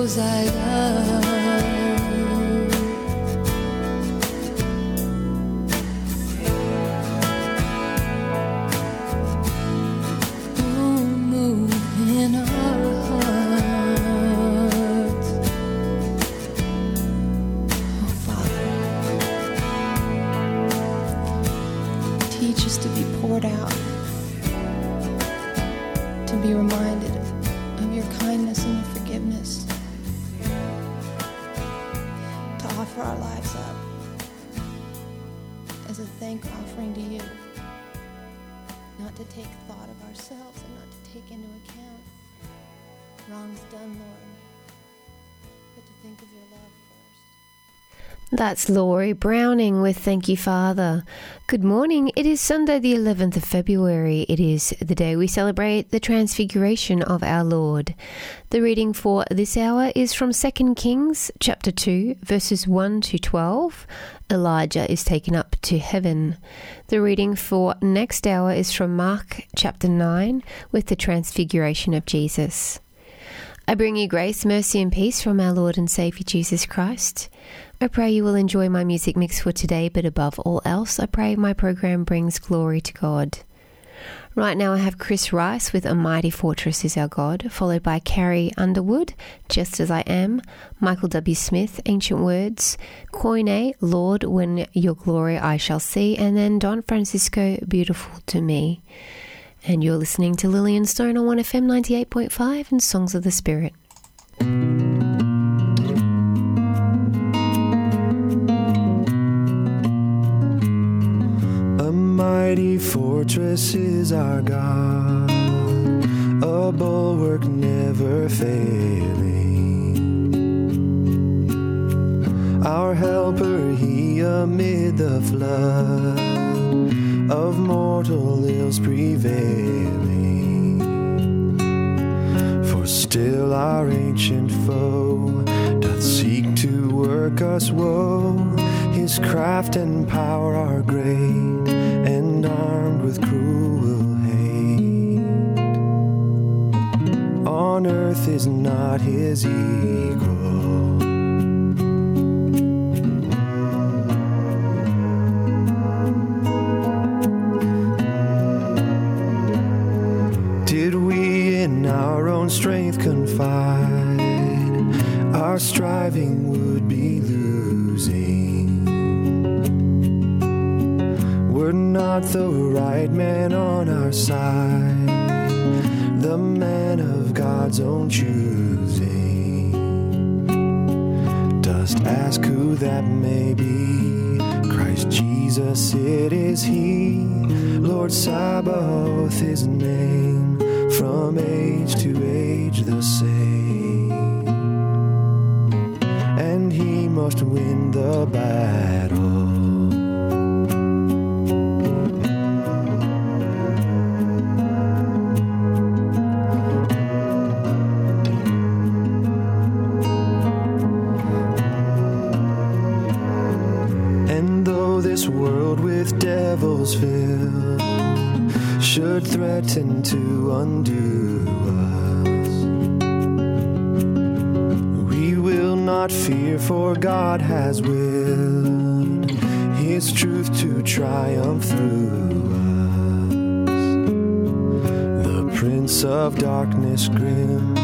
those I love. That's Laurie Browning with Thank You Father. Good morning. It is Sunday, the 11th of February. It is the day we celebrate the transfiguration of our Lord. The reading for this hour is from 2 Kings chapter 2 verses 1 to 12. Elijah is taken up to heaven. The reading for next hour is from Mark chapter 9 with the transfiguration of Jesus. I bring you grace, mercy and peace from our Lord and Savior Jesus Christ. I pray you will enjoy my music mix for today, but above all else, I pray my program brings glory to God. Right now, I have Chris Rice with A Mighty Fortress is Our God, followed by Carrie Underwood, Just As I Am, Michael W. Smith, Ancient Words, Koine, Lord, When Your Glory I Shall See, and then Don Francisco, Beautiful to Me. And you're listening to Lillian Stone on 1FM 98.5 and Songs of the Spirit. Mighty fortress is our God, a bulwark never failing. Our helper, he amid the flood of mortal ills prevailing. For still our ancient foe doth seek to work us woe. His craft and power are great armed with cruel hate. On earth is not his equal. Did we in our own strength confide, our striving would be losing. We're not the right man on our side, the man of God's own choosing. Dost ask who that may be? Christ Jesus, it is He. Lord Sabaoth, His name, from age to age the same. And He must win not fear, for God has willed His truth to triumph through us. The Prince of Darkness grim,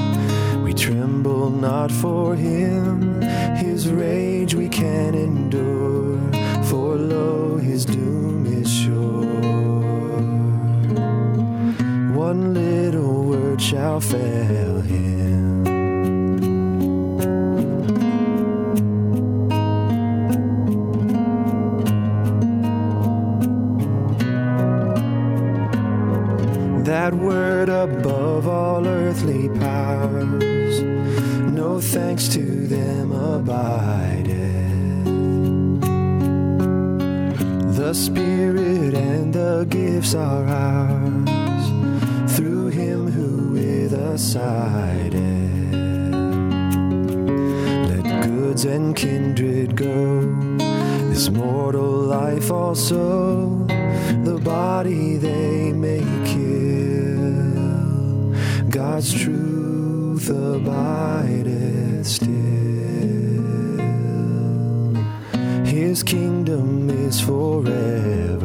we tremble not for him. His rage we can endure, for lo, his doom is sure. One little word shall fail him. Above all earthly powers, no thanks to them abideth. The Spirit and the gifts are ours through Him who with us sideth. Let goods and kindred go, this mortal life also, the body they kill. God's truth abideth still. His kingdom is forever.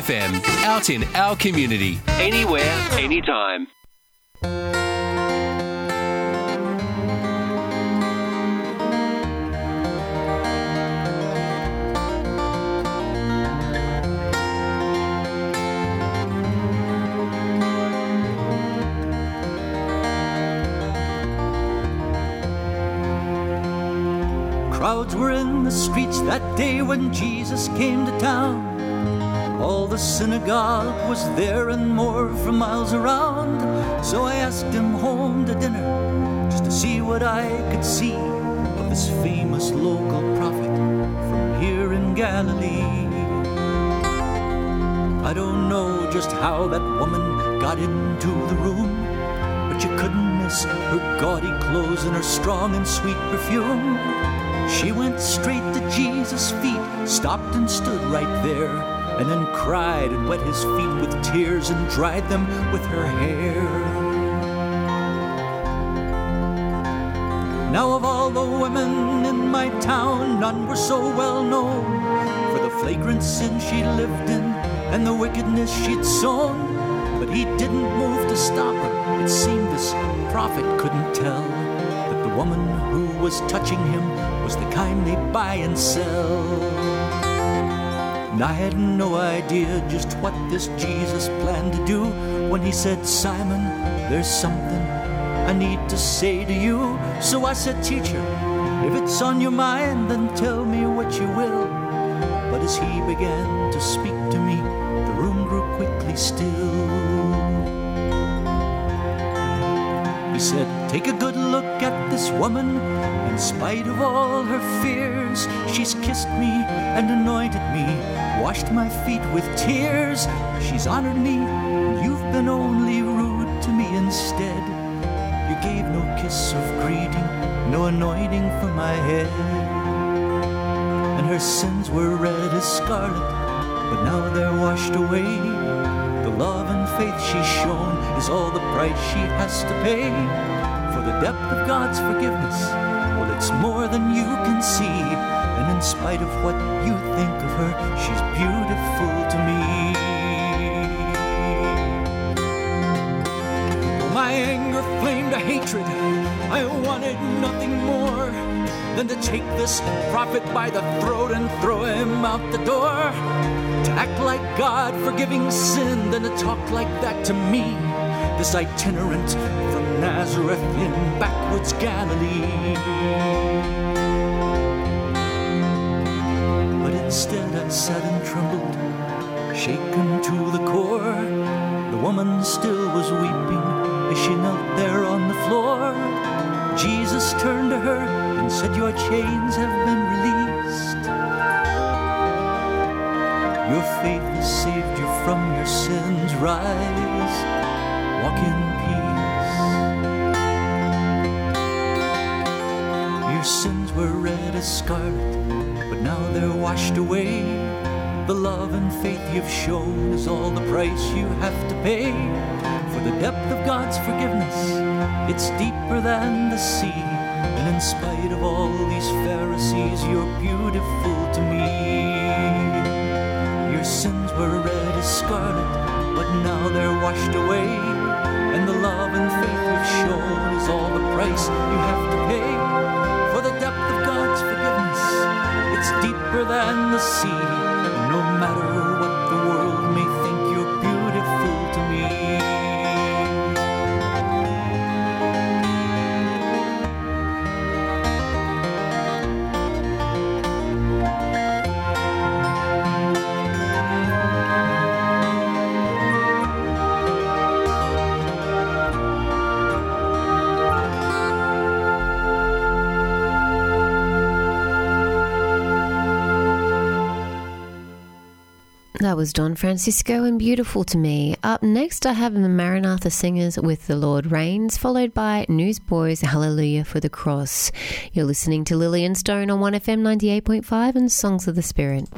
FM, out in our community, anywhere, anytime. Crowds were in the streets that day when Jesus came to town. The synagogue was there and more from miles around. So I asked him home to dinner just to see what I could see of this famous local prophet from here in Galilee. I don't know just how that woman got into the room, but you couldn't miss her gaudy clothes and her strong and sweet perfume. She went straight to Jesus' feet, stopped and stood right there, and then cried and wet his feet with tears and dried them with her hair. Now, of all the women in my town, none were so well known for the flagrant sin she lived in and the wickedness she'd sown. But he didn't move to stop her. It seemed this prophet couldn't tell that the woman who was touching him was the kind they buy and sell. And I had no idea just what this Jesus planned to do when he said, Simon, there's something I need to say to you. So I said, Teacher, if it's on your mind, then tell me what you will. But as he began to speak to me, the room grew quickly still. He said, Take a good look at this woman. In spite of all her fears, she's kissed me and anointed me, washed my feet with tears. She's honored me, and you've been only rude to me instead. You gave no kiss of greeting, no anointing for my head. And her sins were red as scarlet, but now they're washed away The love and faith she's shown is all the price she has to pay for the depth of God's forgiveness. Well, it's more than you can see, and in spite of what you think of her, she's beautiful to me. My anger flamed to hatred. I wanted nothing more than to take this prophet by the throat and throw him out the door. To act like God forgiving sin, then to talk like that to me, this itinerant from Nazareth in backwoods Galilee. Trembled, shaken to the core. The woman still was weeping as she knelt there on the floor. Jesus turned to her and said, Your chains have been released. Your faith has saved you from your sins. Rise, walk in peace. Your sins were red as scarlet, but now they're washed away. You've shown is all the price you have to pay for the depth of God's forgiveness. It's deeper than the sea. And in spite of all these Pharisees, you're beautiful to me. Your sins were red as scarlet, but now they're washed away. And the love and faith you've shown is all the price you have to pay for the depth of God's forgiveness. It's deeper than the sea. No matter That was Don Francisco and Beautiful to Me. Up next, I have the Maranatha Singers with The Lord Reigns, followed by Newsboys Hallelujah for the Cross. You're listening to Lillian Stone on 1FM 98.5 and Songs of the Spirit.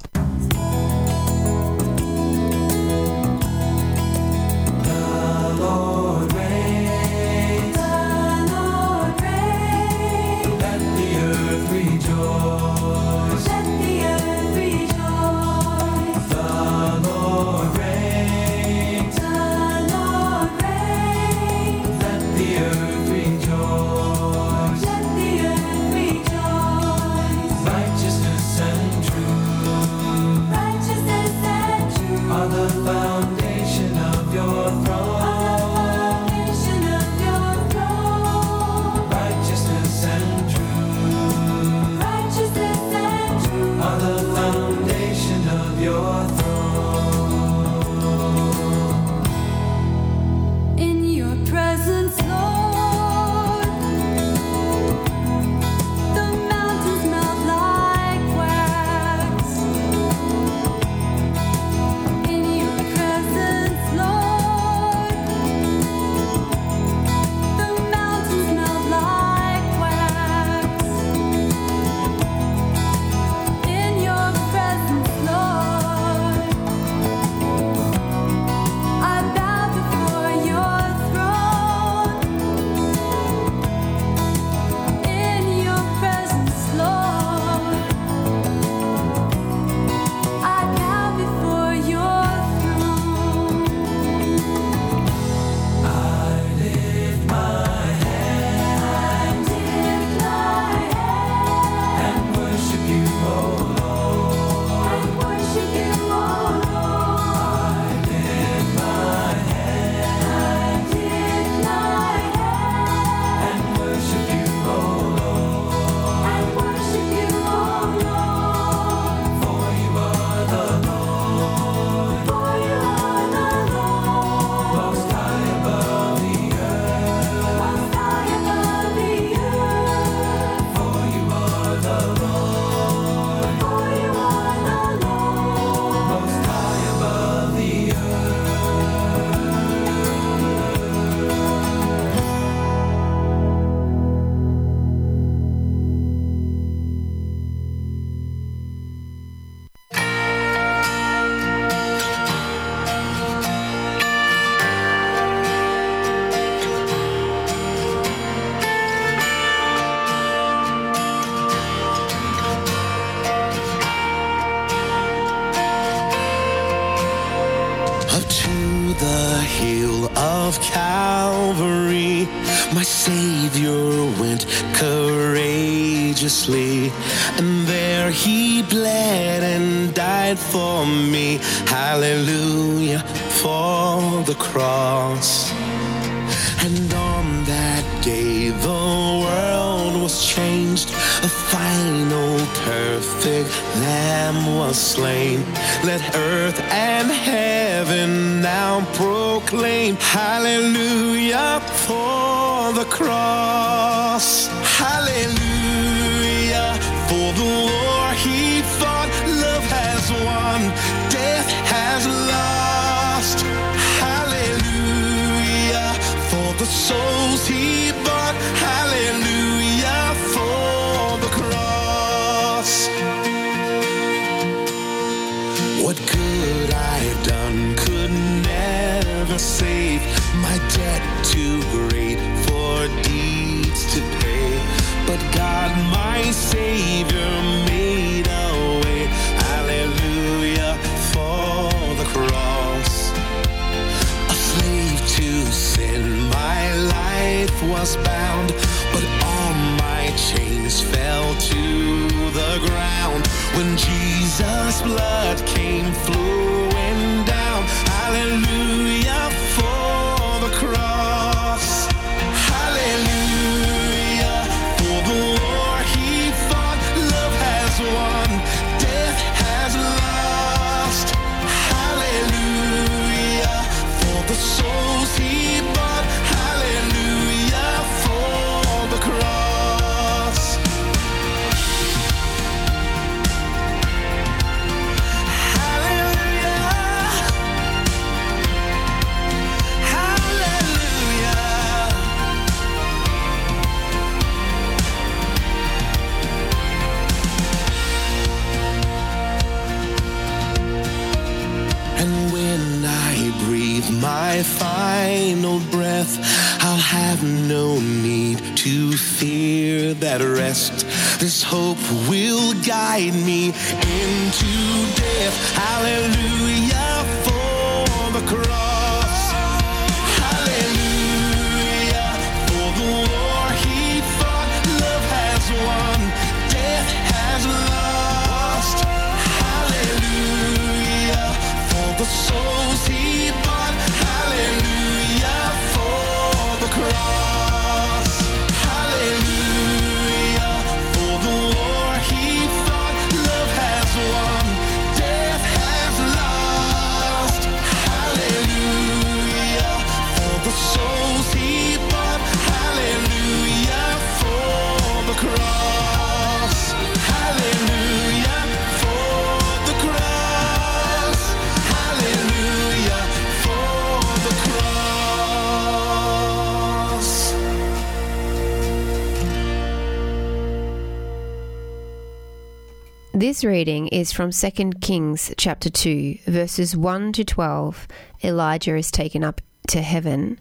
This reading is from 2 Kings chapter 2, verses 1 to 12. Elijah is taken up to heaven,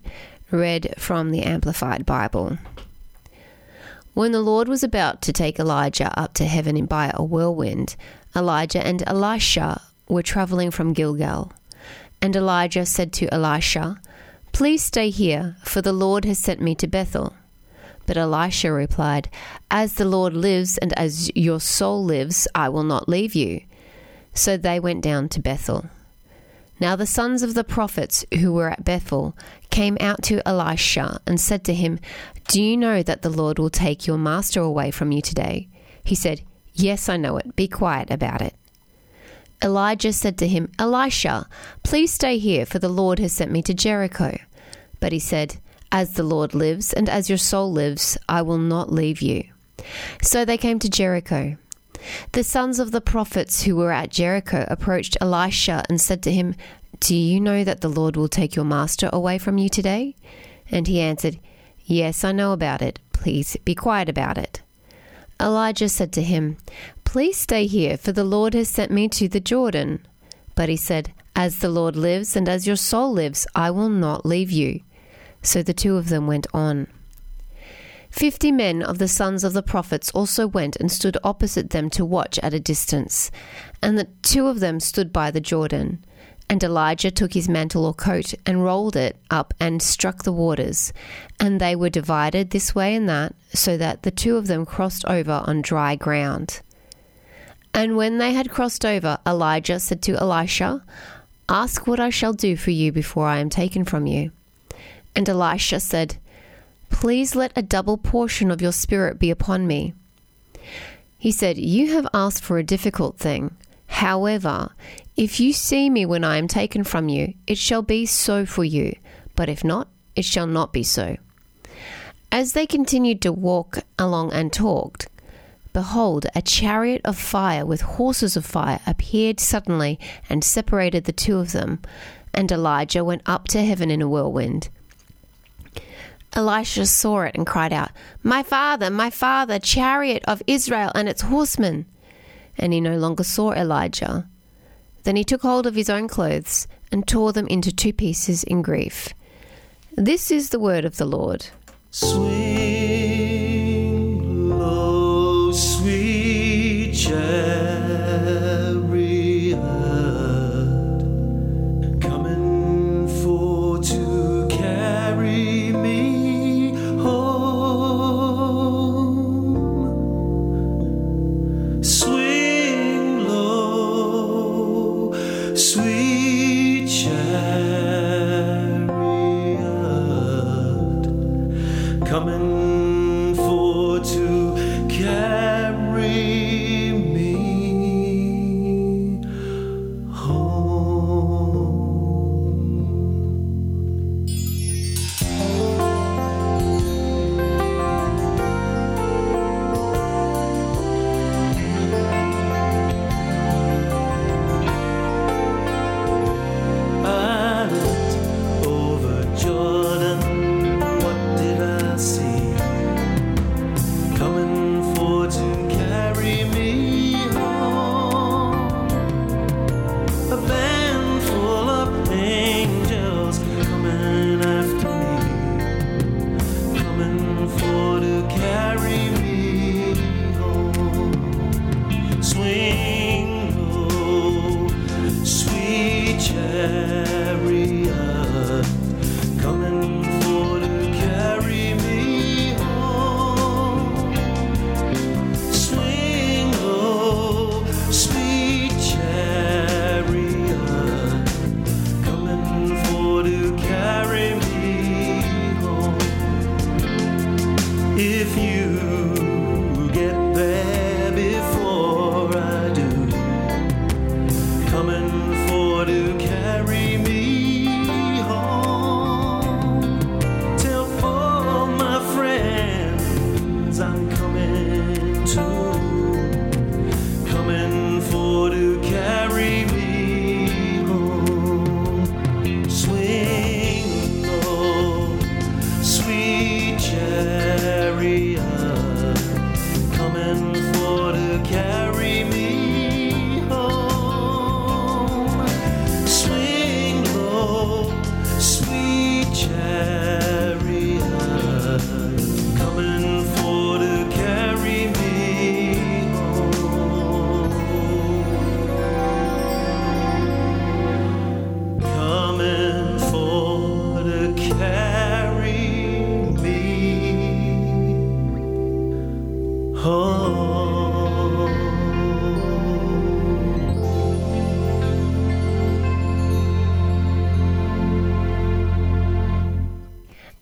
read from the Amplified Bible. When the Lord was about to take Elijah up to heaven by a whirlwind, Elijah and Elisha were traveling from Gilgal. And Elijah said to Elisha, Please stay here, for the Lord has sent me to Bethel. But Elisha replied, As the Lord lives and as your soul lives, I will not leave you. So they went down to Bethel. Now the sons of the prophets who were at Bethel came out to Elisha and said to him, Do you know that the Lord will take your master away from you today? He said, Yes, I know it. Be quiet about it. Elijah said to him, Elisha, please stay here, for the Lord has sent me to Jericho. But he said, As the Lord lives, and as your soul lives, I will not leave you. So they came to Jericho. The sons of the prophets who were at Jericho approached Elisha and said to him, Do you know that the Lord will take your master away from you today? And he answered, Yes, I know about it. Please be quiet about it. Elijah said to him, Please stay here, for the Lord has sent me to the Jordan. But he said, As the Lord lives, and as your soul lives, I will not leave you. So the two of them went on. Fifty men of the sons of the prophets also went and stood opposite them to watch at a distance. And the two of them stood by the Jordan. And Elijah took his mantle or coat and rolled it up and struck the waters, and they were divided this way and that, so that the two of them crossed over on dry ground. And when they had crossed over, Elijah said to Elisha, Ask what I shall do for you before I am taken from you. And Elisha said, Please let a double portion of your spirit be upon me. He said, You have asked for a difficult thing. However, if you see me when I am taken from you, it shall be so for you, but if not, it shall not be so. As they continued to walk along and talked, behold, a chariot of fire with horses of fire appeared suddenly and separated the two of them, and Elijah went up to heaven in a whirlwind. Elisha saw it and cried out, My father, my father, chariot of Israel and its horsemen. And he no longer saw Elijah. Then he took hold of his own clothes and tore them into two pieces in grief. This is the word of the Lord. Swing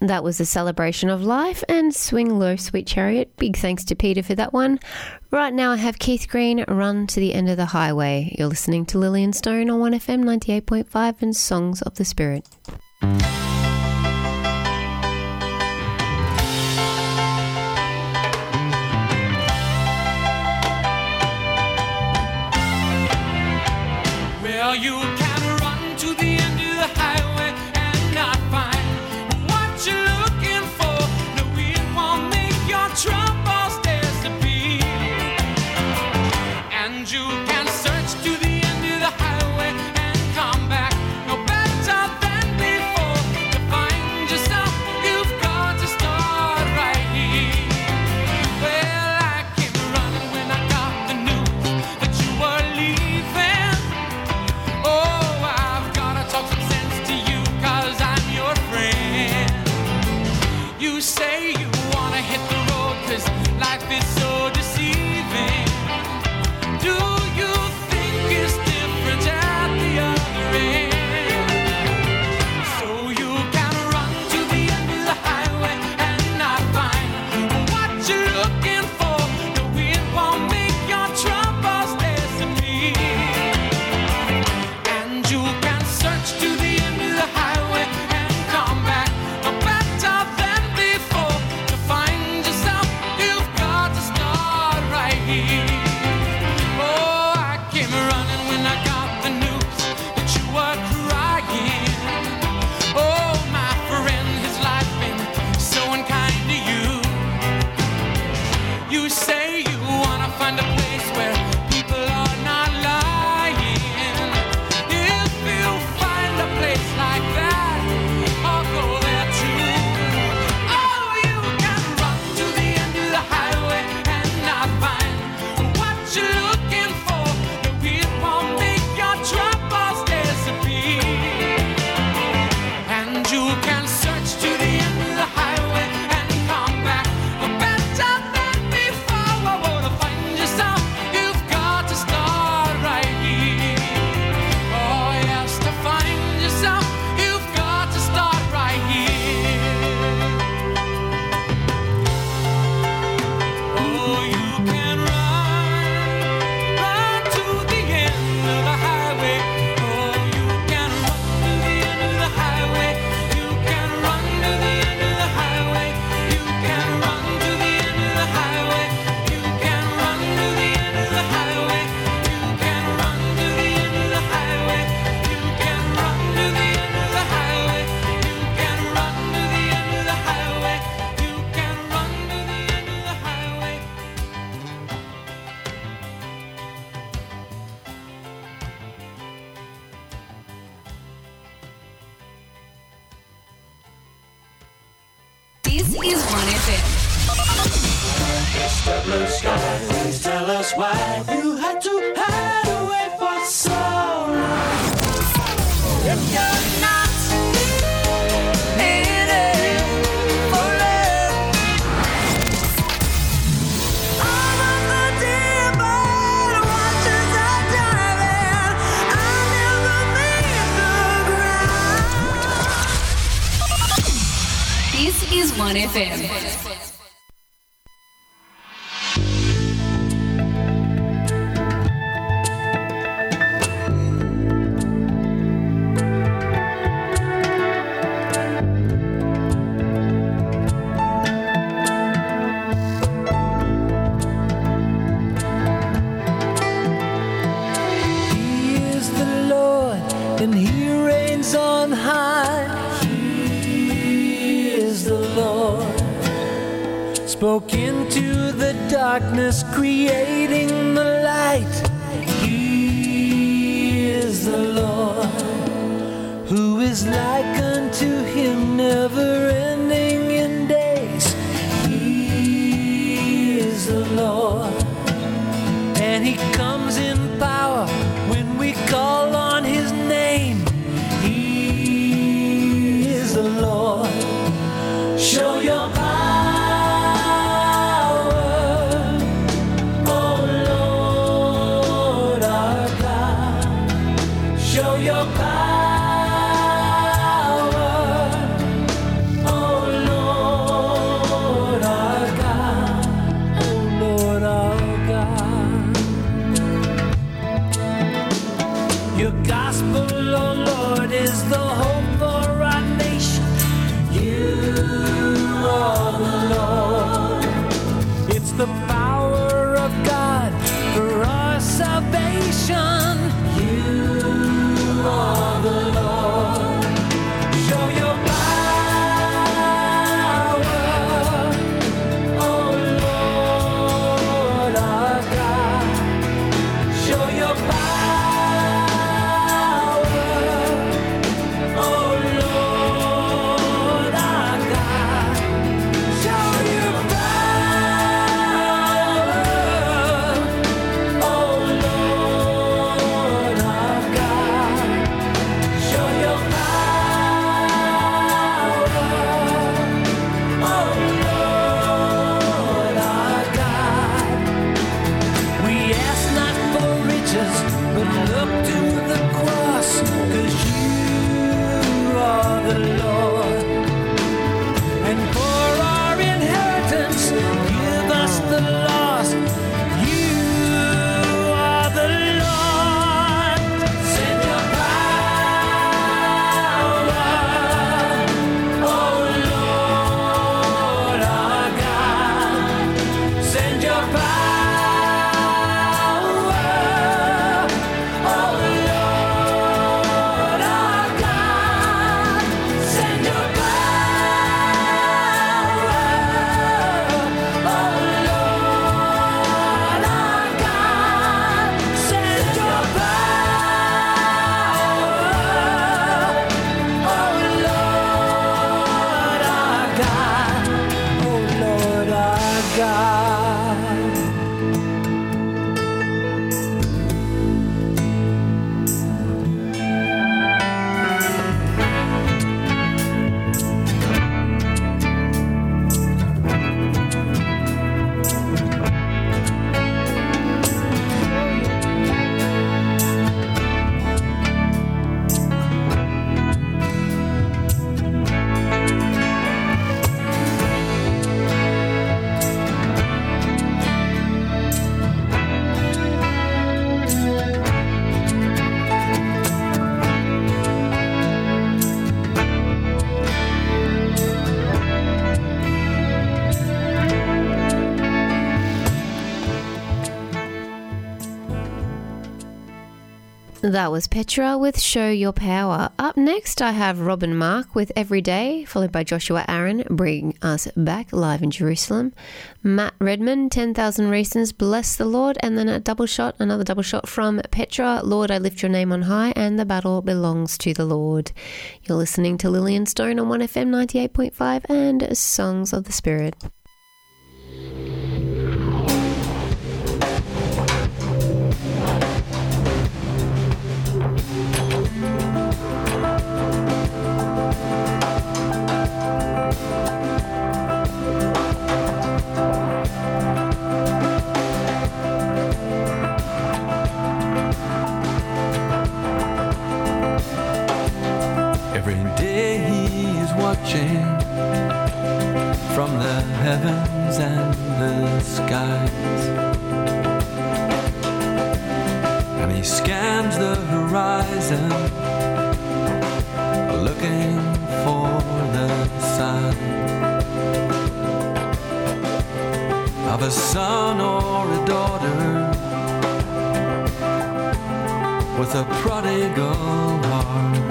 That was a celebration of life and Swing Low, Sweet Chariot. Big thanks to Peter for that one. Right now, I have Keith Green, Run to the End of the Highway. You're listening to Lillian Stone on 1FM 98.5 and Songs of the Spirit. That was Petra with Show Your Power. Up next, I have Robin Mark with Every Day, followed by Joshua Aaron, bringing us back live in Jerusalem. Matt Redman, 10,000 Reasons, Bless the Lord. And then a double shot, another double shot from Petra, Lord, I lift your name on high, and the battle belongs to the Lord. You're listening to Lillian Stone on 1FM 98.5 and Songs of the Spirit. a son or a daughter with a prodigal heart.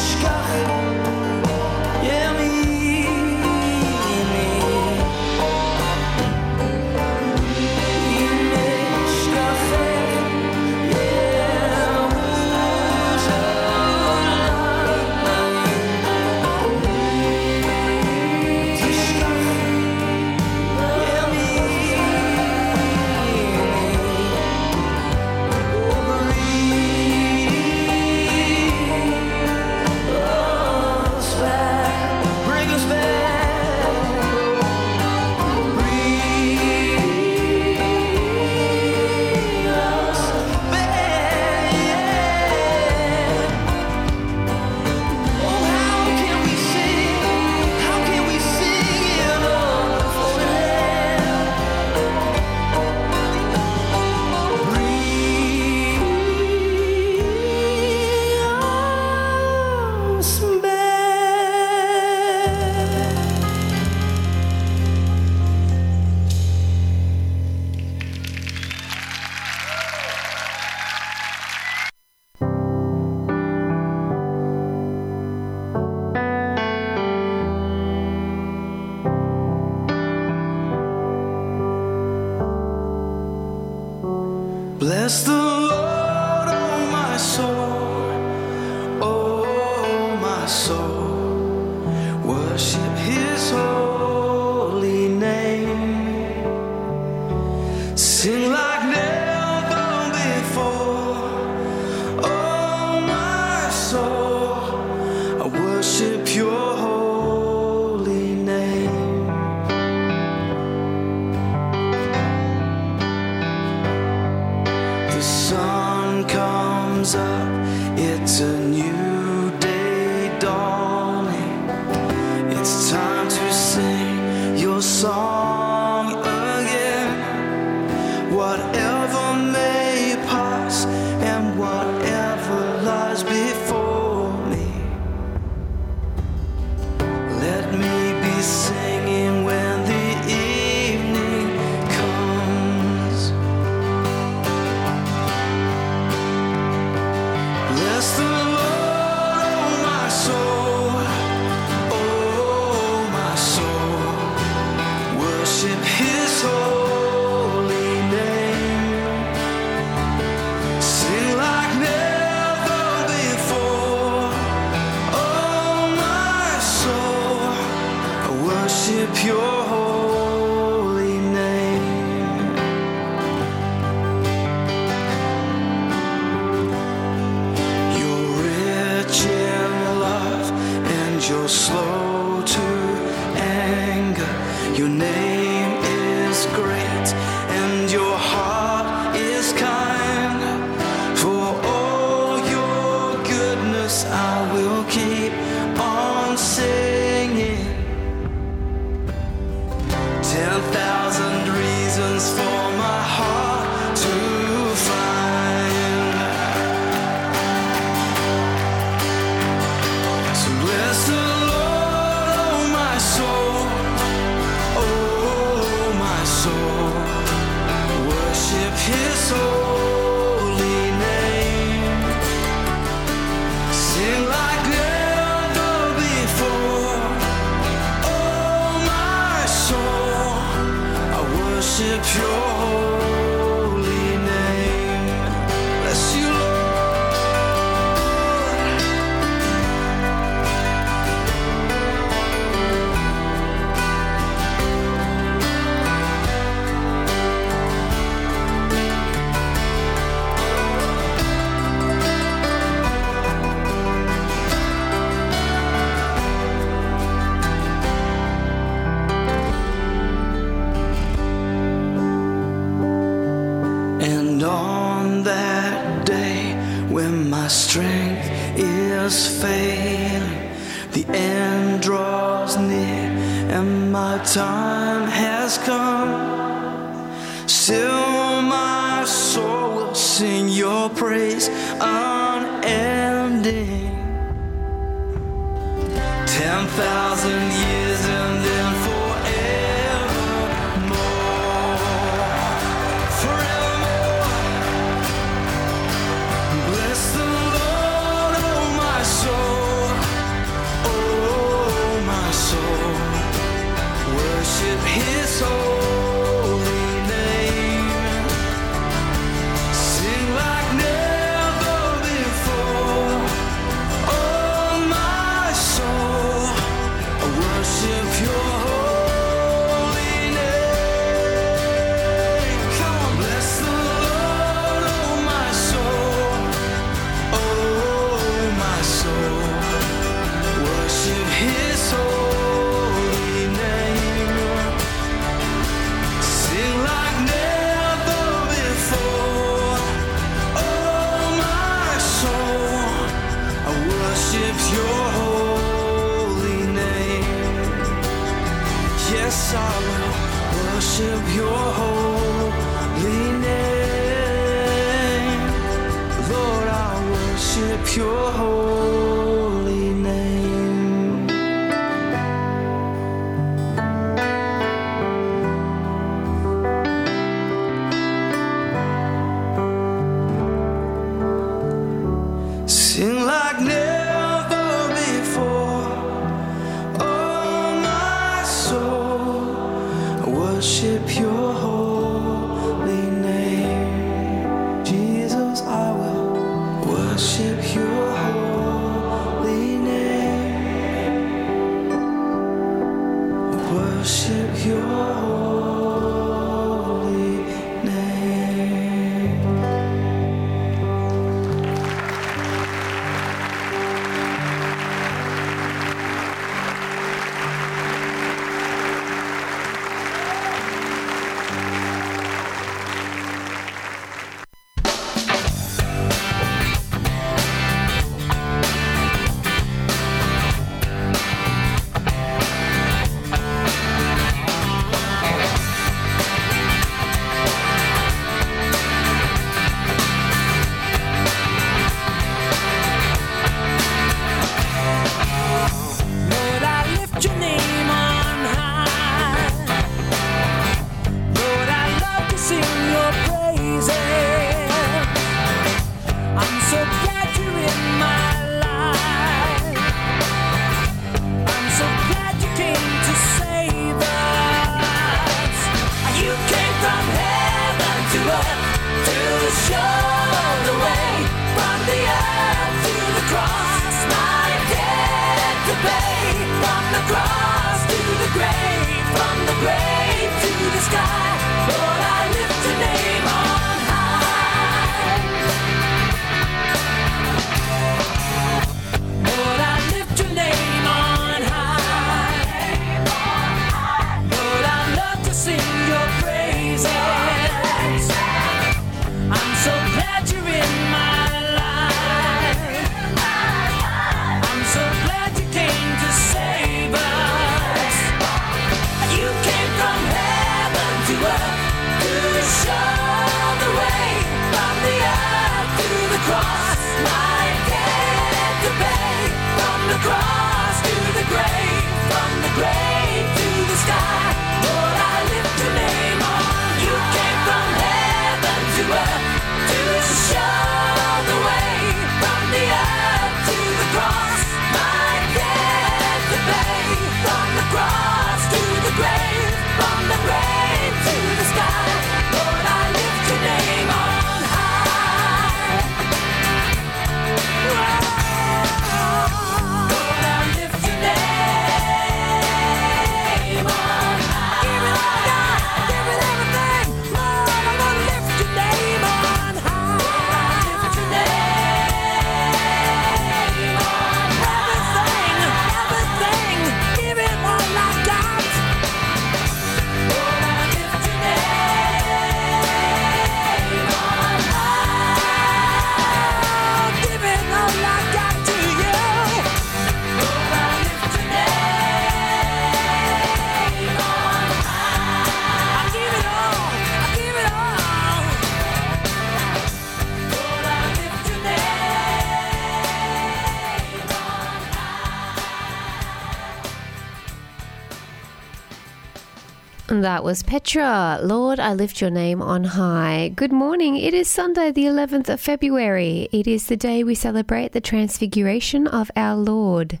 That was Petra. Lord, I lift your name on high. Good morning. It is Sunday, the 11th of February. It is the day we celebrate the transfiguration of our Lord.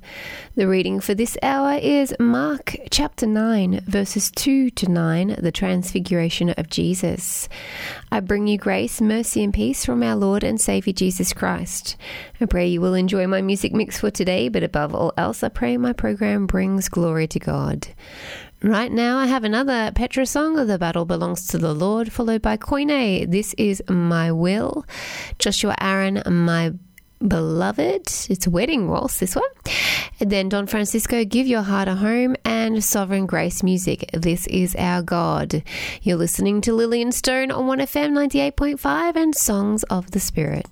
The reading for this hour is Mark chapter 9, verses 2 to 9, the transfiguration of Jesus. I bring you grace, mercy, and peace from our Lord and Savior Jesus Christ. I pray you will enjoy my music mix for today, but above all else, I pray my program brings glory to God. Right now, I have another Petra song, The Battle Belongs to the Lord, followed by Koine. This is My Will. Joshua Aaron, My Beloved. It's a wedding waltz, this one. And then Don Francisco, Give Your Heart a Home, and Sovereign Grace Music. This is Our God. You're listening to Lillian Stone on 1FM 98.5 and Songs of the Spirit.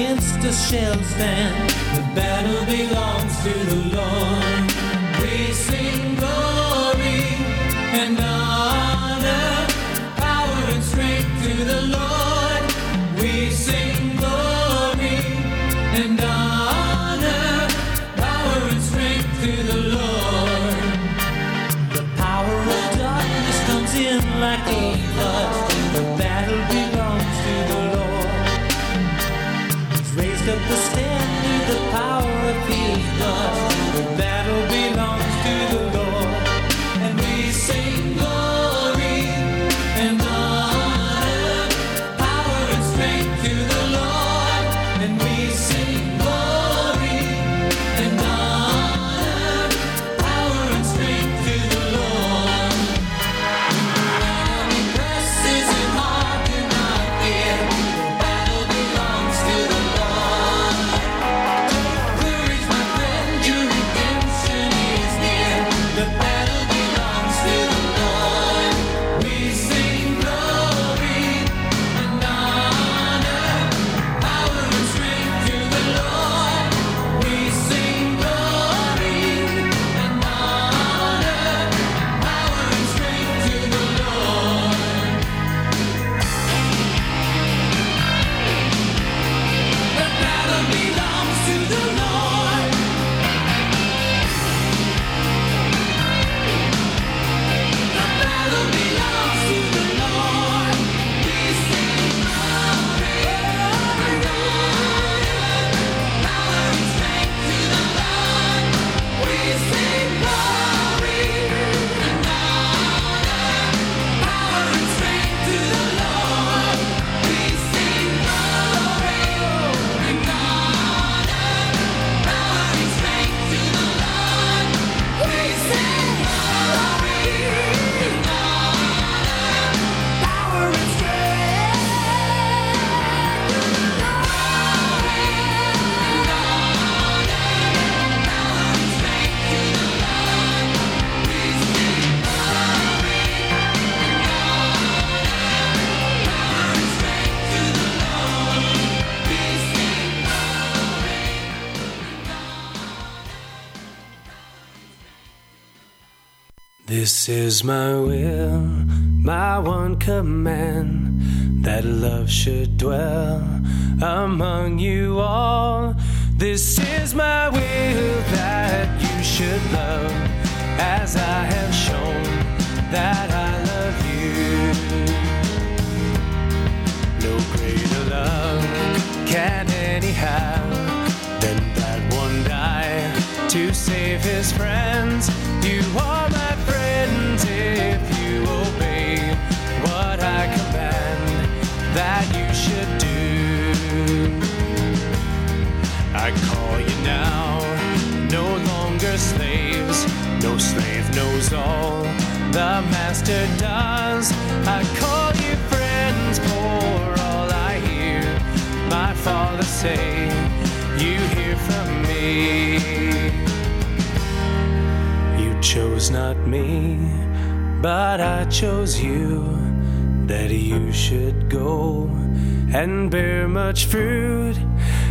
Against us shall stand. The battle belongs to the my will, my one command that love should All the master does. I call you friends for all I hear my father say. You hear from me. You chose not me, but I chose you. That you should go and bear much fruit.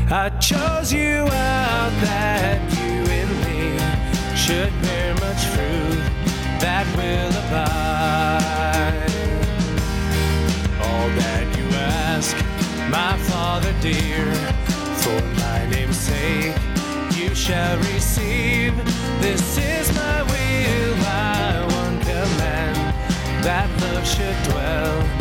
I chose you out that lullaby. All that you ask, my Father dear, for my name's sake, you shall receive. This is my will, my one command, that love should dwell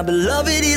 my beloved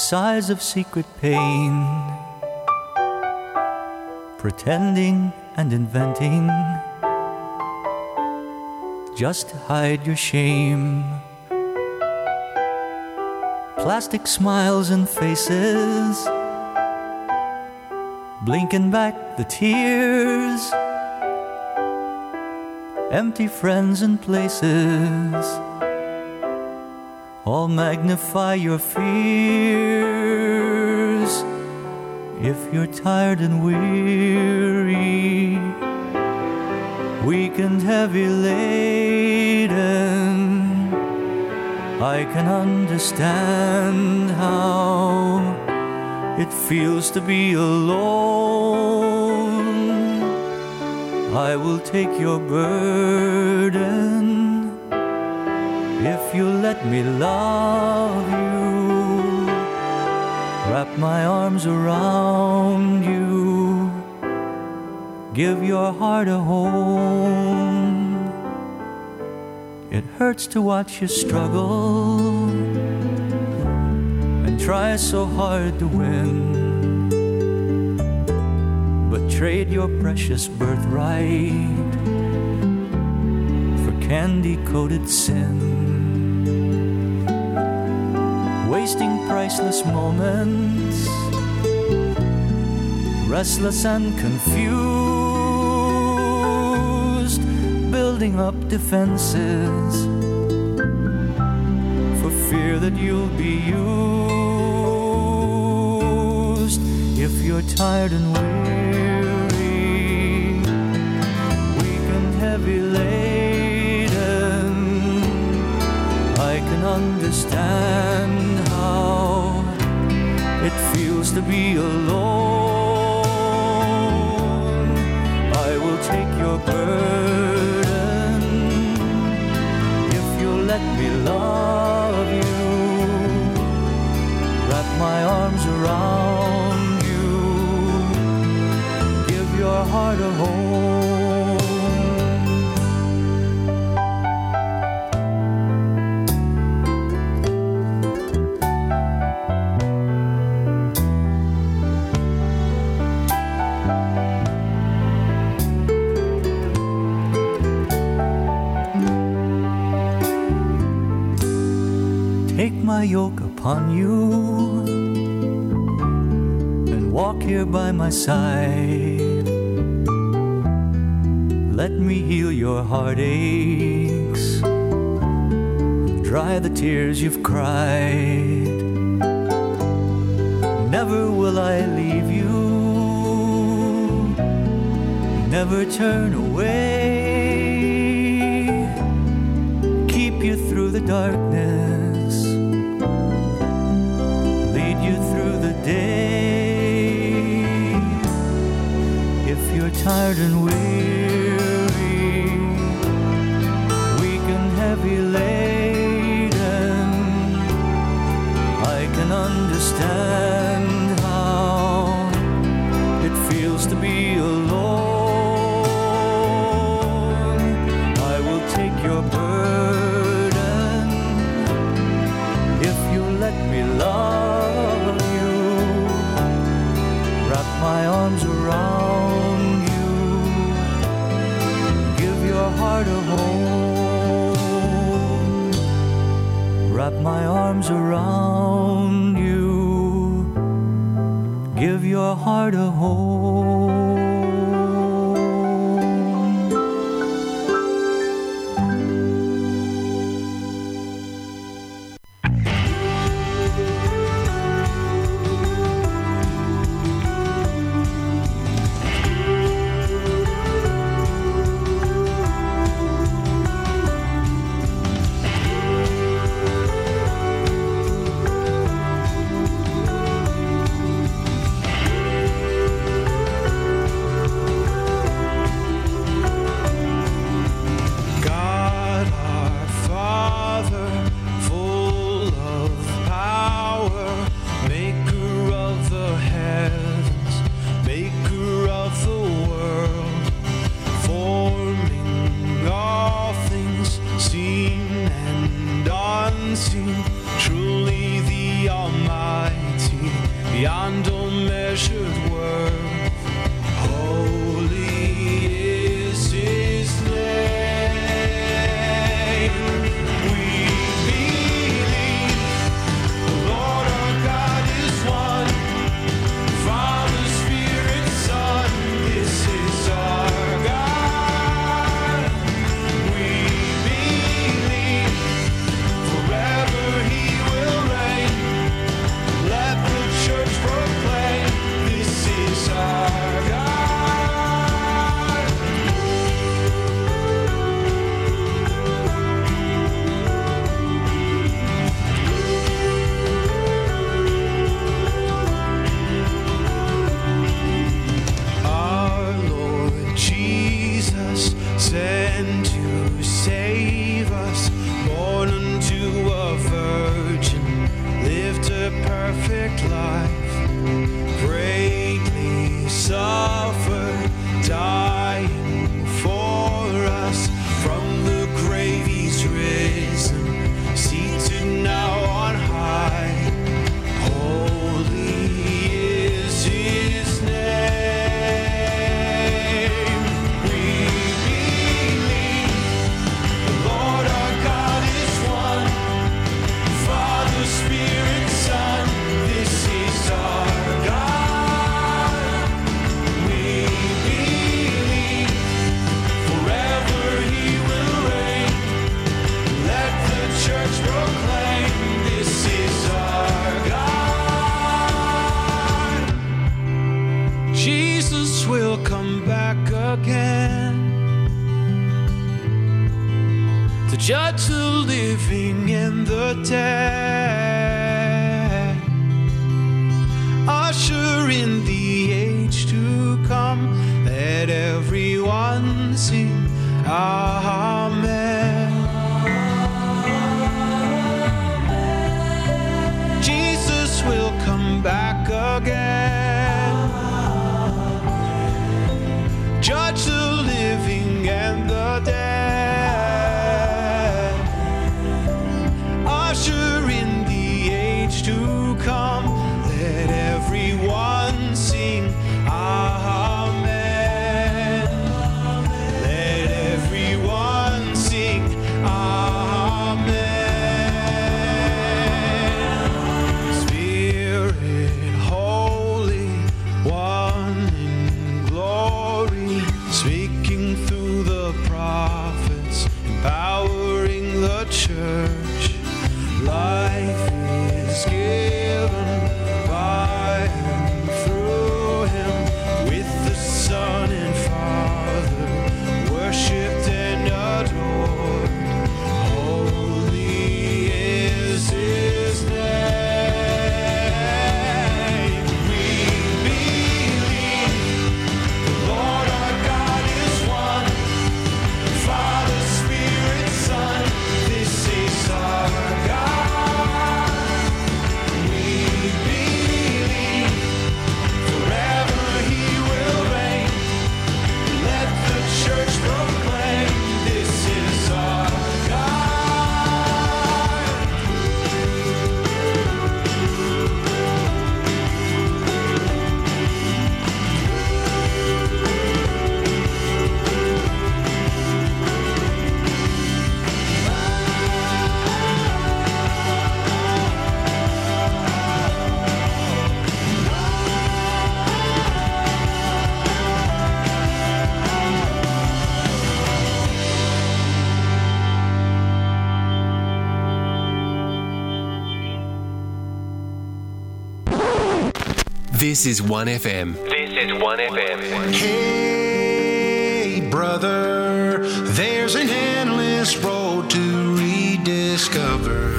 sighs of secret pain, pretending and inventing. Just hide your shame. Plastic smiles and faces, blinking back the tears. Empty friends and places all magnify your fears. If you're tired and weary weak and heavy laden. I can understand how it feels to be alone. I will take your burden if you let me love you. Wrap my arms around you, give your heart a home. It hurts to watch you struggle and try so hard to win but trade your precious birthright for candy coated sin. Wasting priceless moments, restless and confused, building up defenses for fear that you'll be used if you're tired and weary, weak and heavy laden. Understand how it feels to be alone. I will take your burden if you'll let me love you. Wrap my arms around you, give your heart a home. Upon you and walk here by my side. Let me heal your heartaches, dry the tears you've cried. Never will I leave you, never turn away. Keep you through the darkness tired and weary, weak and heavy laden, I can understand arms around This is 1FM. This is 1FM. Hey, brother, there's an endless road to rediscover.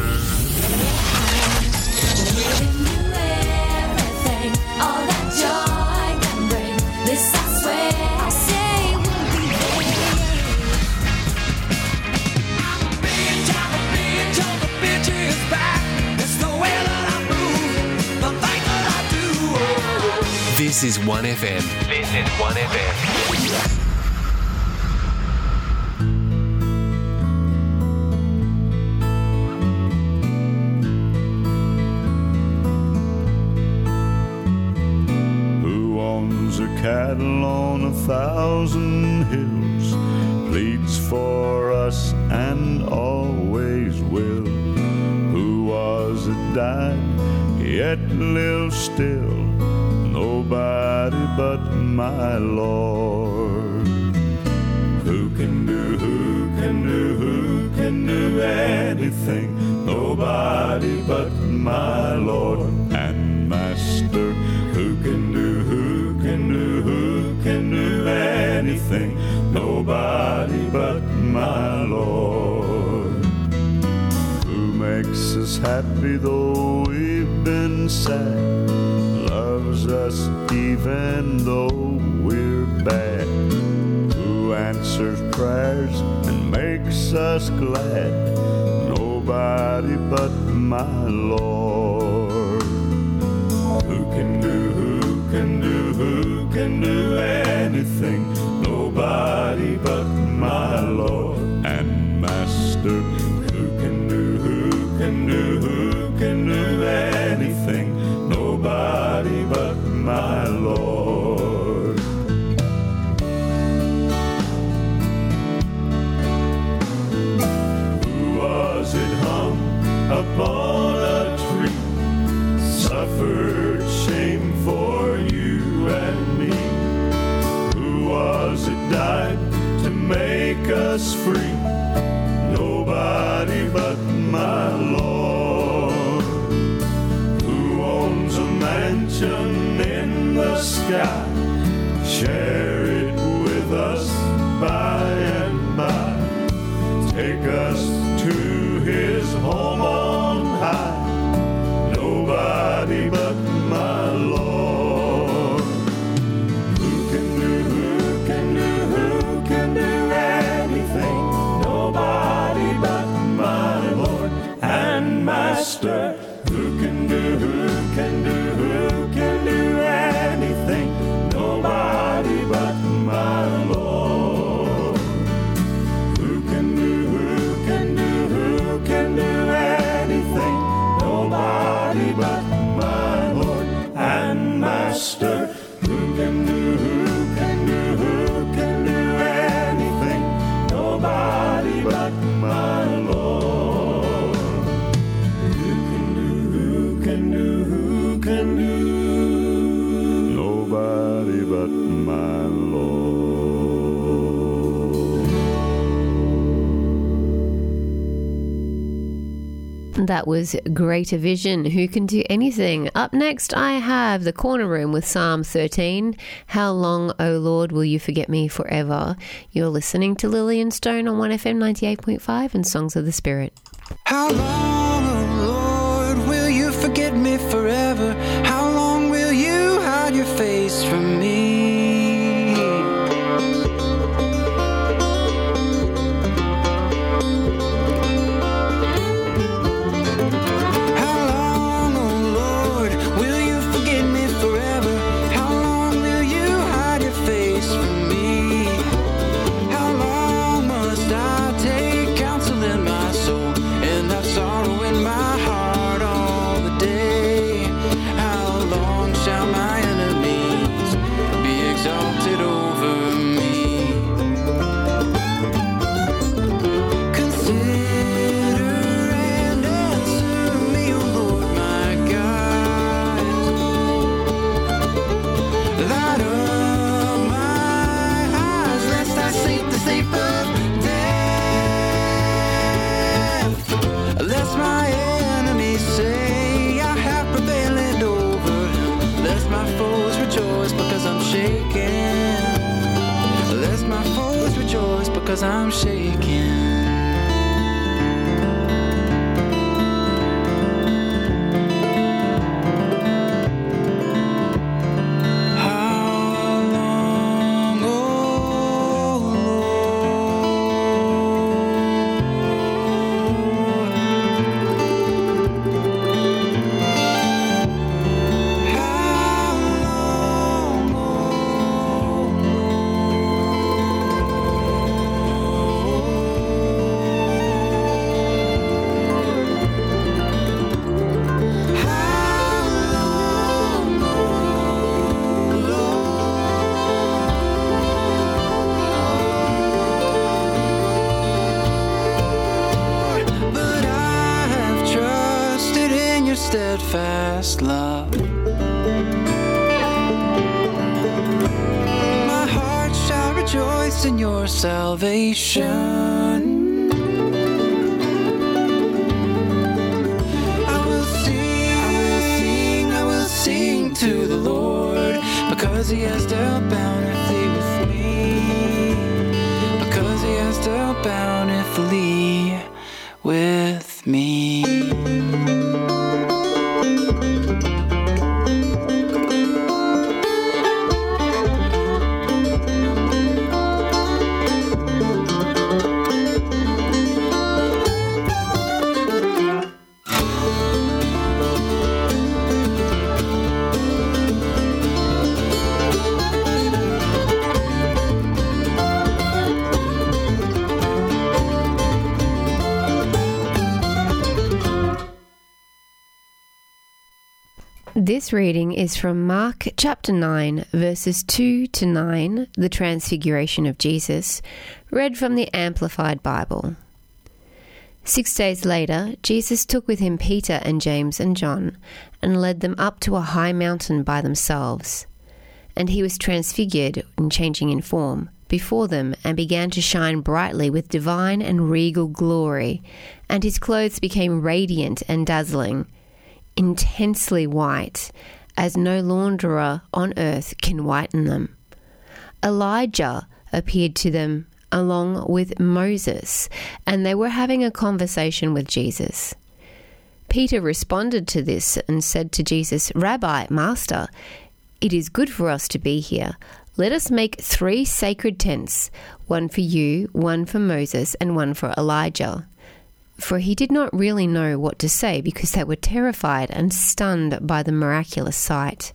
This is 1FM. This is 1FM. cattle on a thousand hills pleads for us and always will. Who was it died yet lives still? nobody but my Lord. Who can do, who can do, who can do anything? Nobody but my Lord and Master. Who can do, who can do, who can do anything? Nobody but my Lord. Who makes us happy though we've been sad? us even though we're bad. Who answers prayers and makes us glad? Nobody but my Lord. free. That was Greater Vision, Who Can Do Anything. Up next, I have The Corner Room with Psalm 13. How long, O Lord, will you forget me forever? You're listening to Lillian Stone on 1FM 98.5 and Songs of the Spirit. How long? This reading is from Mark chapter 9, verses 2 to 9, the Transfiguration of Jesus, read from the Amplified Bible. Six days later, Jesus took with him Peter and James and John and led them up to a high mountain by themselves. And he was transfigured and changing in form before them and began to shine brightly with divine and regal glory, and his clothes became radiant and dazzling intensely white, as no launderer on earth can whiten them. Elijah appeared to them along with Moses, and they were having a conversation with Jesus. Peter responded to this and said to Jesus, Rabbi, Master, it is good for us to be here. Let us make three sacred tents one for you, one for Moses, and one for Elijah for he did not really know what to say because they were terrified and stunned by the miraculous sight.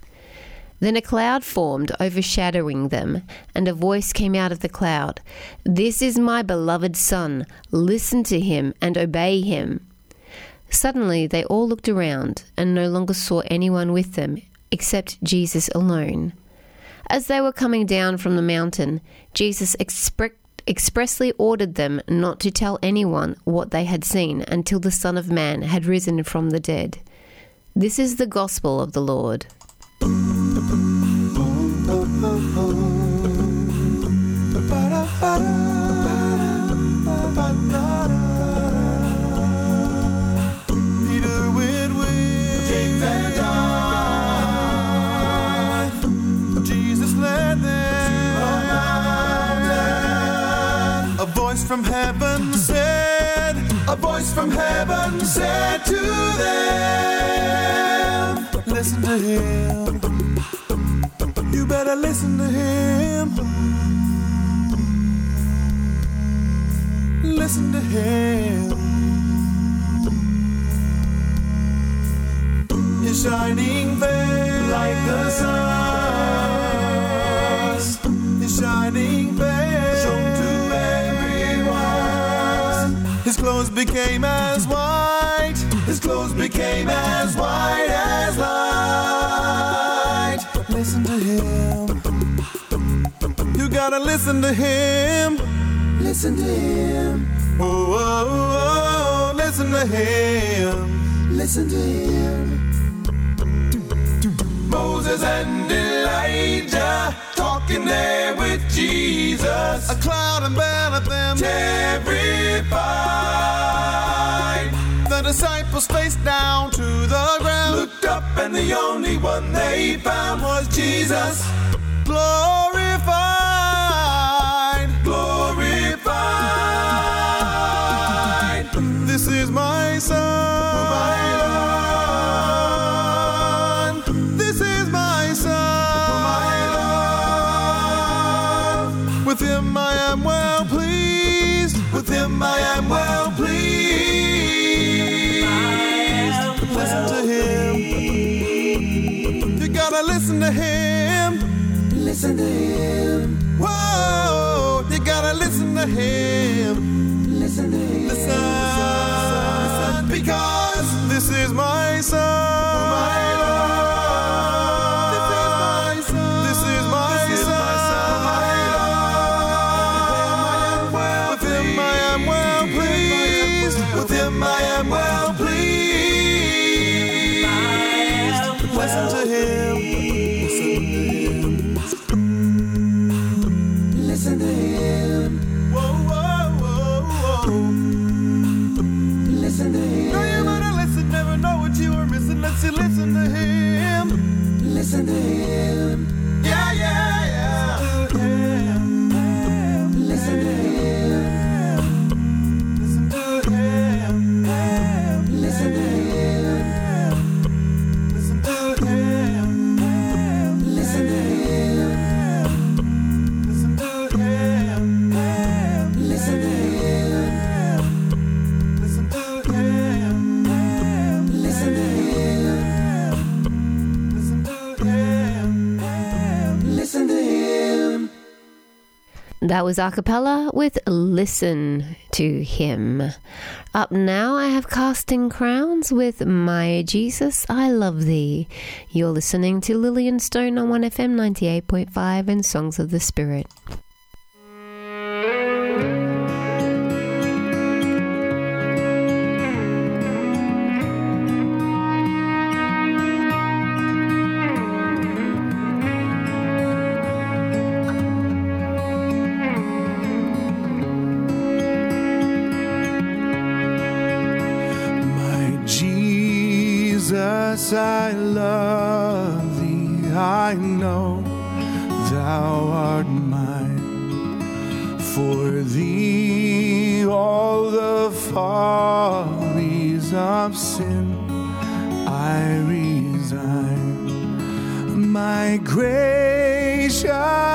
Then a cloud formed, overshadowing them, and a voice came out of the cloud This is my beloved Son. Listen to him and obey him. Suddenly they all looked around and no longer saw anyone with them except Jesus alone. As they were coming down from the mountain, Jesus expre- expressly ordered them not to tell anyone what they had seen until the Son of Man had risen from the dead. This is the gospel of the Lord. Voice from heaven said, A voice from heaven said to them, Listen to him. You better listen to him. Listen to him. His shining face like the sun. His shining face His clothes became as white. His clothes became as white as light. Listen to him. You gotta listen to him. Listen to him. Oh, oh, oh, oh, listen to him. Listen to him. Moses and Elijah talking there with Jesus. A cloud enveloped them, terrified. The disciples faced down to the ground, looked up, and the only one they found was Jesus. Glorified, glorified. This is my son, my Lord. Listen to him. Whoa, you gotta listen to him. Listen to him. Listen, listen, because this is my son, That was a cappella with Listen to Him. Up now, I have Casting Crowns with My Jesus, I Love Thee. You're listening to Lillian Stone on 1FM 98.5 and Songs of the Spirit. I love thee, I know thou art mine. For thee, all the follies of sin I resign. My gracious.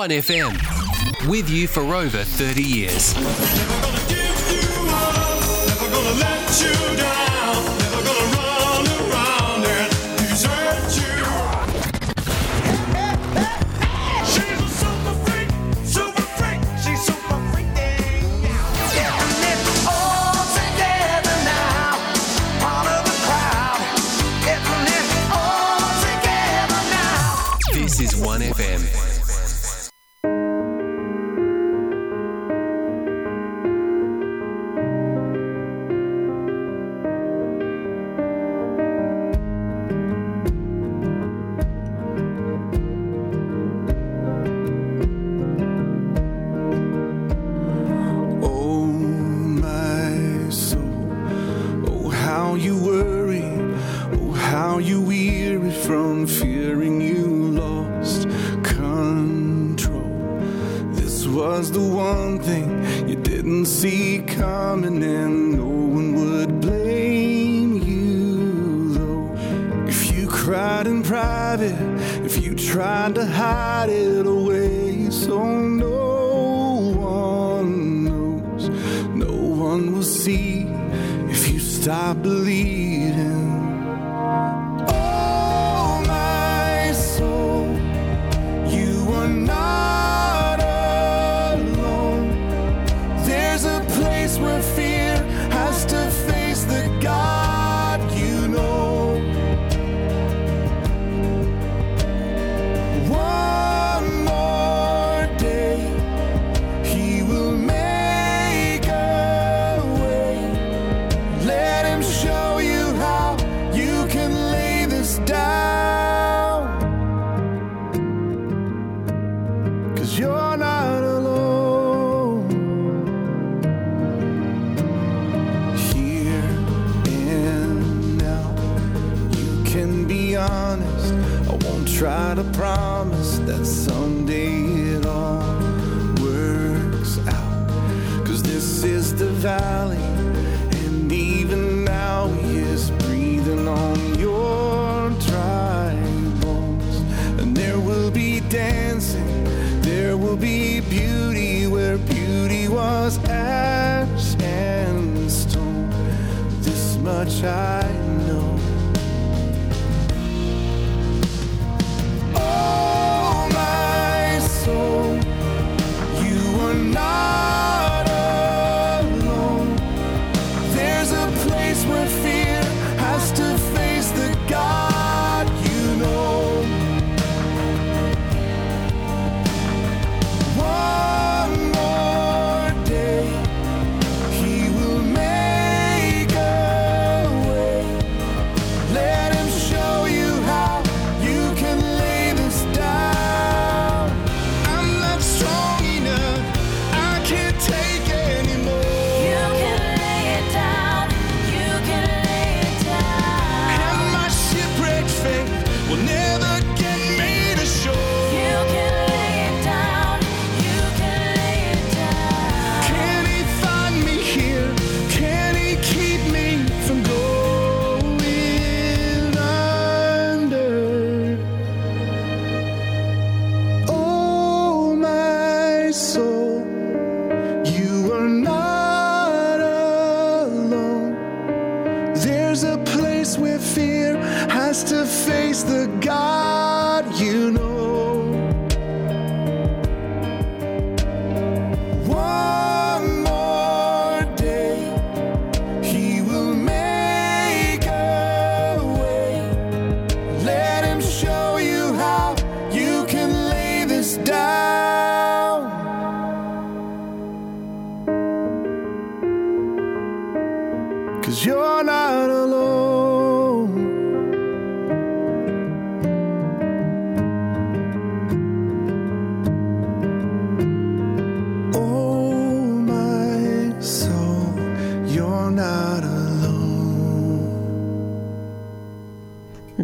1FM. With you for over 30 years.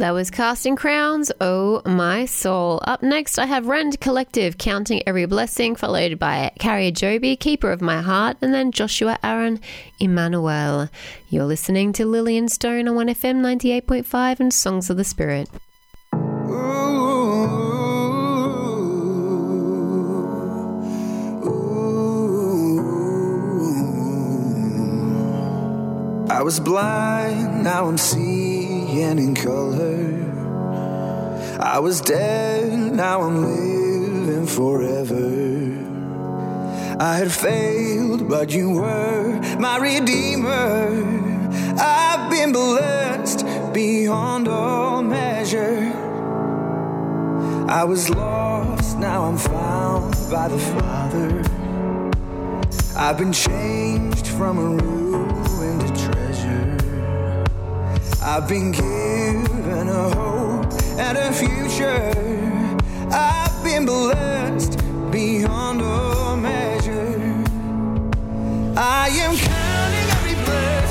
That was Casting Crowns, Oh My Soul. Up next, I have Rend Collective, Counting Every Blessing, followed by Carrier Joby, Keeper of My Heart, and then Joshua Aaron, Emmanuel. You're listening to Lillian Stone on 1FM 98.5 and Songs of the Spirit. I was blind, now I'm seeing and in color. I was dead, now I'm living forever. I had failed, but you were my redeemer. I've been blessed beyond all measure. I was lost, now I'm found by the Father. I've been changed from a root. I've been given a hope and a future. I've been blessed beyond all measure. I am counting every blessing.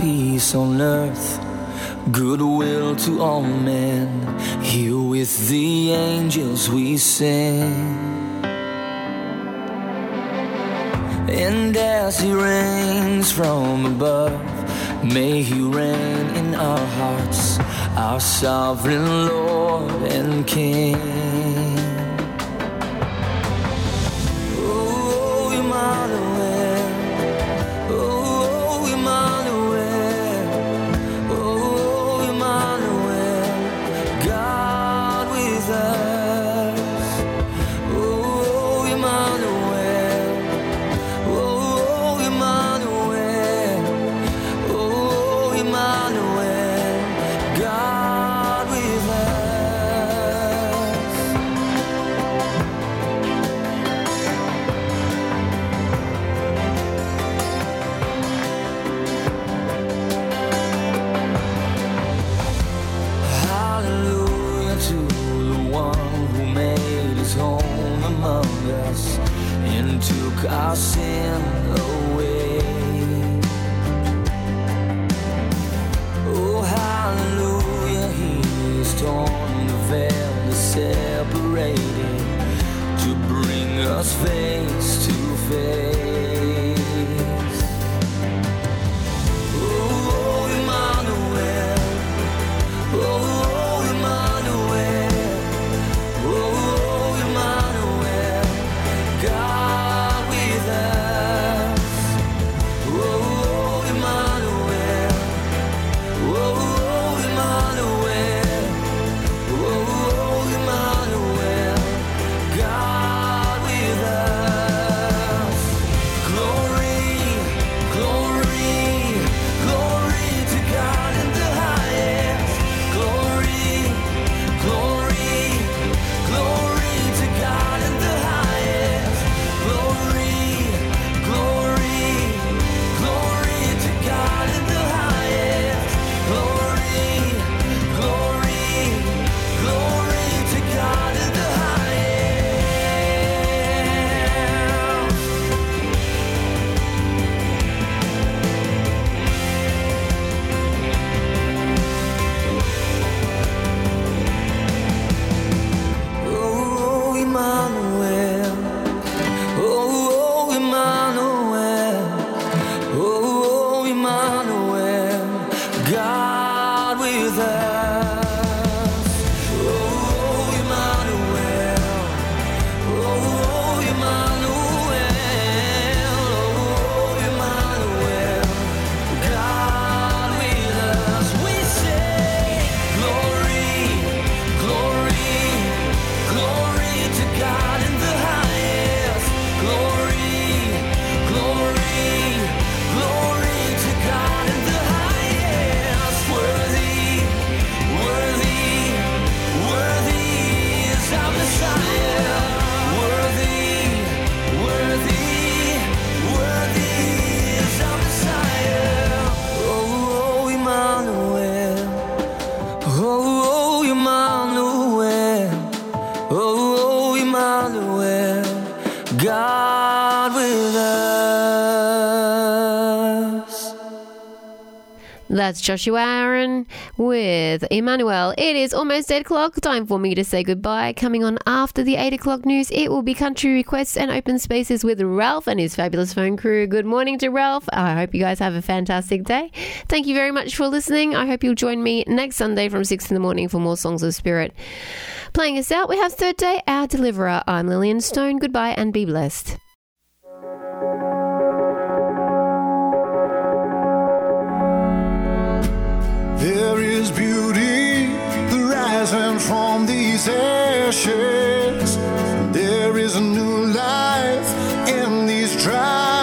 Peace on earth, goodwill to all men. Here with the angels we sing. And as he reigns from above, may he reign in our hearts, our sovereign Lord and King. That's Joshua Aaron with Emmanuel. It is almost 8 o'clock. Time for me to say goodbye. Coming on after the 8 o'clock news, it will be country requests and open spaces with Ralph and his fabulous phone crew. Good morning to Ralph. I hope you guys have a fantastic day. Thank you very much for listening. I hope you'll join me next Sunday from 6 in the morning for more Songs of Spirit. Playing us out, we have Third Day, Our Deliverer. I'm Lillian Stone. Goodbye and be blessed. These ashes. There is a new life in these dry